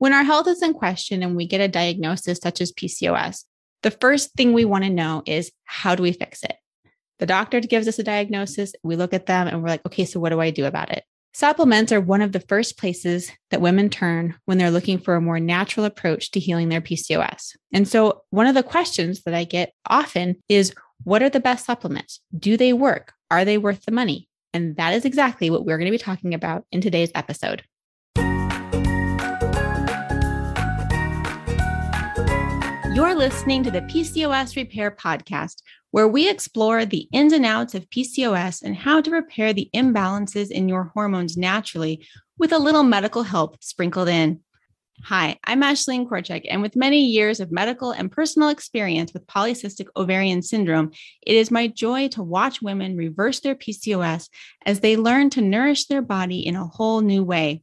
When our health is in question and we get a diagnosis such as PCOS, the first thing we want to know is how do we fix it? The doctor gives us a diagnosis, we look at them and we're like, okay, so what do I do about it? Supplements are one of the first places that women turn when they're looking for a more natural approach to healing their PCOS. And so, one of the questions that I get often is what are the best supplements? Do they work? Are they worth the money? And that is exactly what we're going to be talking about in today's episode. You're listening to the PCOS Repair Podcast, where we explore the ins and outs of PCOS and how to repair the imbalances in your hormones naturally with a little medical help sprinkled in. Hi, I'm Ashlene Korcek, and with many years of medical and personal experience with polycystic ovarian syndrome, it is my joy to watch women reverse their PCOS as they learn to nourish their body in a whole new way.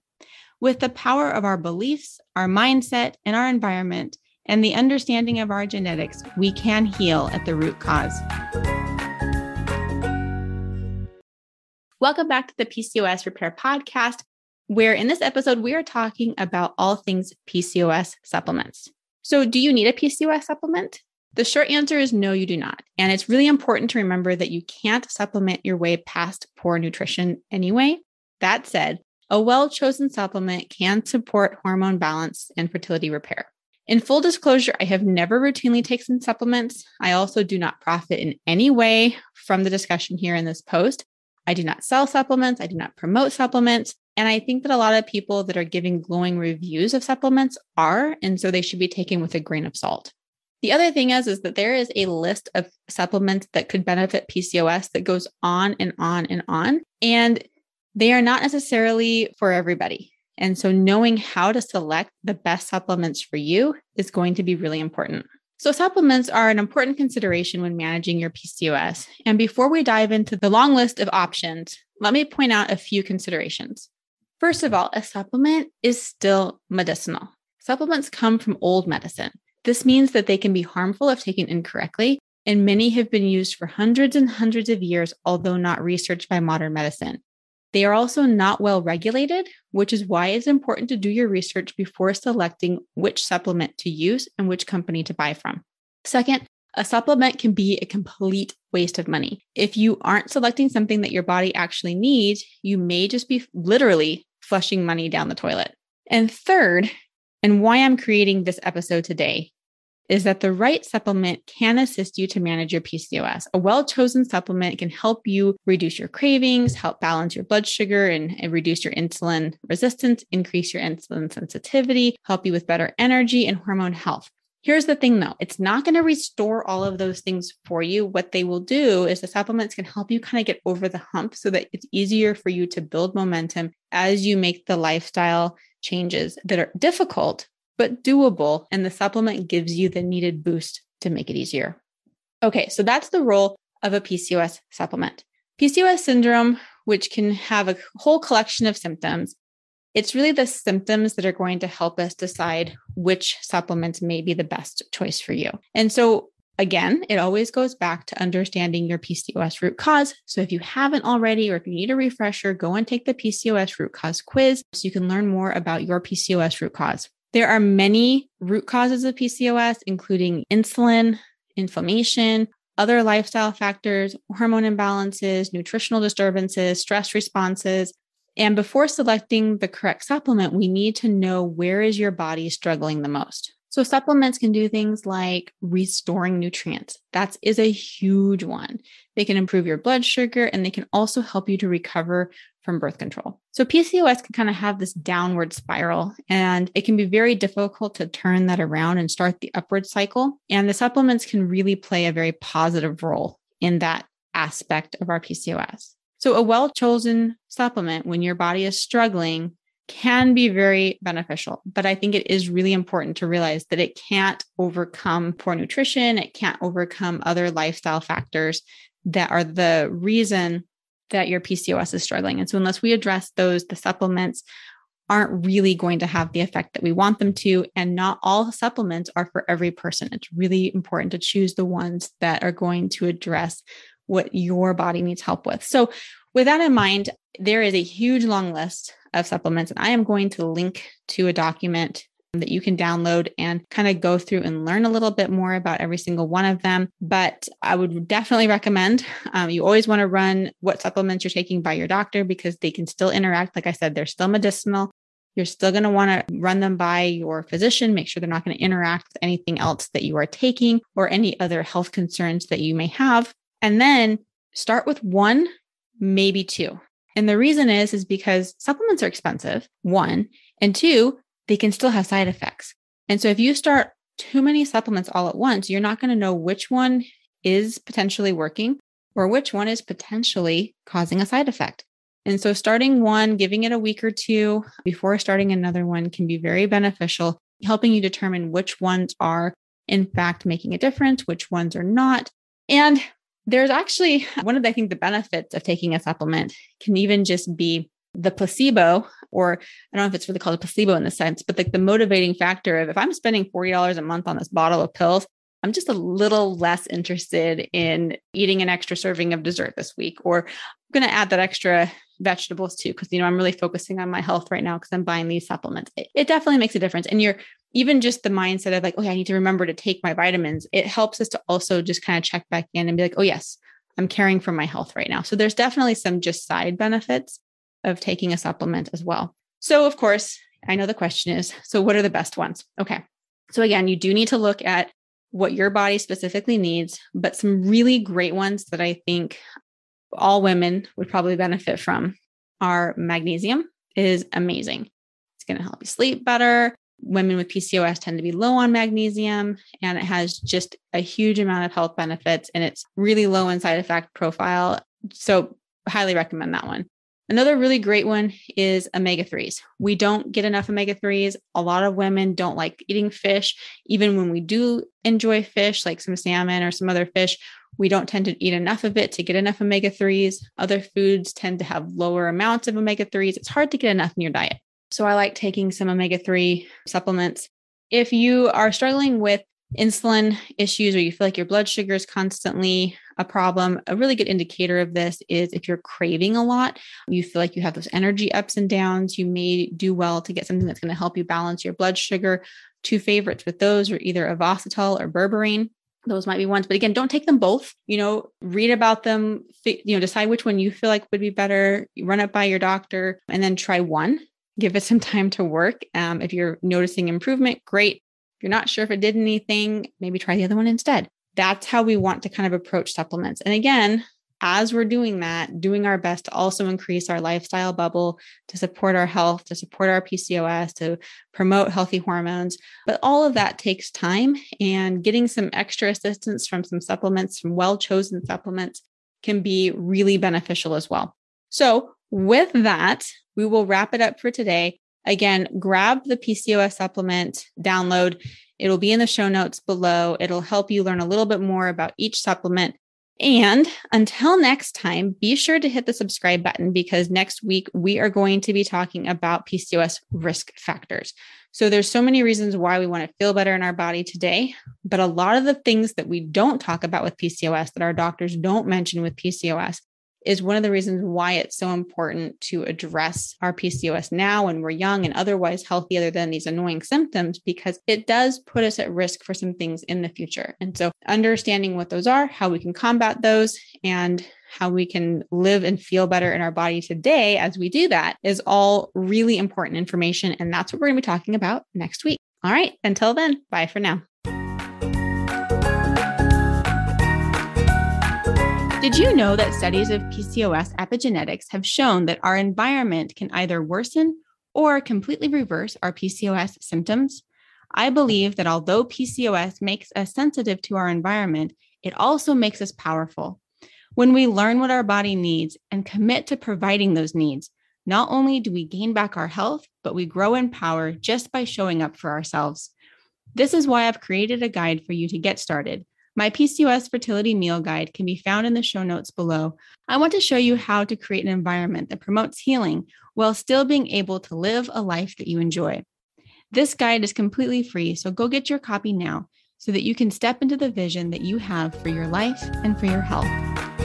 With the power of our beliefs, our mindset, and our environment, and the understanding of our genetics, we can heal at the root cause. Welcome back to the PCOS Repair Podcast, where in this episode, we are talking about all things PCOS supplements. So, do you need a PCOS supplement? The short answer is no, you do not. And it's really important to remember that you can't supplement your way past poor nutrition anyway. That said, a well chosen supplement can support hormone balance and fertility repair. In full disclosure, I have never routinely taken supplements. I also do not profit in any way from the discussion here in this post. I do not sell supplements, I do not promote supplements. And I think that a lot of people that are giving glowing reviews of supplements are, and so they should be taken with a grain of salt. The other thing is, is that there is a list of supplements that could benefit PCOS that goes on and on and on. And they are not necessarily for everybody. And so, knowing how to select the best supplements for you is going to be really important. So, supplements are an important consideration when managing your PCOS. And before we dive into the long list of options, let me point out a few considerations. First of all, a supplement is still medicinal. Supplements come from old medicine. This means that they can be harmful if taken incorrectly, and many have been used for hundreds and hundreds of years, although not researched by modern medicine. They are also not well regulated, which is why it's important to do your research before selecting which supplement to use and which company to buy from. Second, a supplement can be a complete waste of money. If you aren't selecting something that your body actually needs, you may just be literally flushing money down the toilet. And third, and why I'm creating this episode today, is that the right supplement can assist you to manage your PCOS. A well chosen supplement can help you reduce your cravings, help balance your blood sugar, and, and, reduce your insulin resistance, increase your insulin sensitivity, help you with better energy and hormone health. Here's the thing though, it's not going to restore all of those things for you. What they will do is the supplements can help you kind of get over the hump so that it's easier for you to build momentum as you make the lifestyle changes that are difficult but doable. And the supplement gives you the needed boost to make it easier. Okay, so that's the role of a PCOS supplement. PCOS syndrome, which can have a whole collection of symptoms, it's really the symptoms that are going to help us decide which supplements may be the best choice for you. And so, again, it always goes back to understanding your PCOS root cause. So, if you haven't already, or if you need a refresher, go and take the PCOS root cause quiz so you can learn more about your PCOS root cause. There are many root causes of PCOS, including insulin, inflammation, other lifestyle factors, hormone imbalances, nutritional disturbances, stress responses. And before selecting the correct supplement, we need to know where is your body struggling the most. So supplements can do things like restoring nutrients. That is a huge one. They can improve your blood sugar and they can also help you to recover from birth control. So PCOS can kind of have this downward spiral and it can be very difficult to turn that around and start the upward cycle. And the supplements can really play a very positive role in that aspect of our PCOS. So a well-chosen supplement when your body is struggling can be very beneficial, but I think it is really important to realize that it can't overcome poor nutrition. It can't overcome other lifestyle factors that are the reason that your PCOS is struggling. And so, unless we address those, the supplements aren't really going to have the effect that we want them to. And not all supplements are for every person. It's really important to choose the ones that are going to address what your body needs help with. So, with that in mind, there is a huge long list of supplements, and I am going to link to a document that you can download and kind of go through and learn a little bit more about every single one of them. But I would definitely recommend um, you always want to run what supplements you're taking by your doctor because they can still interact. Like I said, they're still medicinal. You're still going to want to run them by your physician, make sure they're not going to interact with anything else that you are taking or any other health concerns that you may have. And then start with one, maybe two. And the reason is is because supplements are expensive, one, and two, they can still have side effects. And so if you start too many supplements all at once, you're not going to know which one is potentially working or which one is potentially causing a side effect. And so starting one, giving it a week or two before starting another one can be very beneficial, helping you determine which ones are in fact making a difference, which ones are not. And there's actually one of the, I think the benefits of taking a supplement can even just be the placebo, or I don't know if it's really called a placebo in the sense, but like the motivating factor of if I'm spending $40 a month on this bottle of pills, I'm just a little less interested in eating an extra serving of dessert this week, or I'm going to add that extra vegetables too, because, you know, I'm really focusing on my health right now because I'm buying these supplements. It, it, definitely makes a difference. And you're even just the mindset of like, yeah, I need to remember to take my vitamins. It helps us to also just kind of check back in and be like, oh, yes, I'm caring for my health right now. So there's definitely some just side benefits of taking a supplement as well. So, of course, I know the question is so, what are the best ones? Okay. So, again, you do need to look at what your body specifically needs, but some really great ones that I think all women would probably benefit from are magnesium is amazing. It's going to help you sleep better. Women with PCOS tend to be low on magnesium and it has just a huge amount of health benefits and it's really low in side effect profile. So highly recommend that one. Another really great one is omega 3s. We don't get enough omega 3s. A lot of women don't like eating fish. Even when we do enjoy fish, like some salmon or some other fish, we don't tend to eat enough of it to get enough omega 3s. Other foods tend to have lower amounts of omega 3s. It's hard to get enough in your diet. So I like taking some omega 3 supplements. If you are struggling with insulin issues or you feel like your blood sugar is constantly a problem, a really good indicator of this is if you're craving a lot, you feel like you have those energy ups and downs, you may do well to get something that's going to help you balance your blood sugar. Two favorites with those are either Ovasitol or Berberine. Those might be ones, but again, don't take them both. You know, read about them, you know, decide which one you feel like would be better, run it by your doctor, and then try one. Give it some time to work. Um, if you're noticing improvement, great. If you're not sure if it did anything, maybe try the other one instead that's how we want to kind of approach supplements. And again, as we're doing that, doing our best to also increase our lifestyle bubble, to support our health, to support our PCOS, to promote healthy hormones. But all of that takes time, and getting some extra assistance from some supplements, from well chosen supplements, can be really beneficial as well. So, with that, we will wrap it up for today. Again, grab the PCOS supplement download. It'll be in the show notes below. It'll help you learn a little bit more about each supplement. And until next time, be sure to hit the subscribe button because next week we are going to be talking about PCOS risk factors. So there's so many reasons why we want to feel better in our body today, but a lot of the things that we don't talk about with PCOS that our doctors don't mention with PCOS is one of the reasons why it's so important to address our PCOS now when we're young and otherwise healthy, other than these annoying symptoms, because it does put us at risk for some things in the future. And so, understanding what those are, how we can combat those, and how we can live and feel better in our body today as we do that is all really important information. And that's what we're going to be talking about next week. All right. Until then, bye for now. Did you know that studies of PCOS epigenetics have shown that our environment can either worsen or completely reverse our PCOS symptoms? I believe that although PCOS makes us sensitive to our environment, it also makes us powerful. When we learn what our body needs and commit to providing those needs, not only do we gain back our health, but we grow in power just by showing up for ourselves. This is why I've created a guide for you to get started my PCOS fertility meal guide can be found in the show notes below. I want to show you how to create an environment that promotes healing while still being able to live a life that you enjoy. This guide is completely free, so go get your copy now so that you can step into the vision that you have for your life and for your health.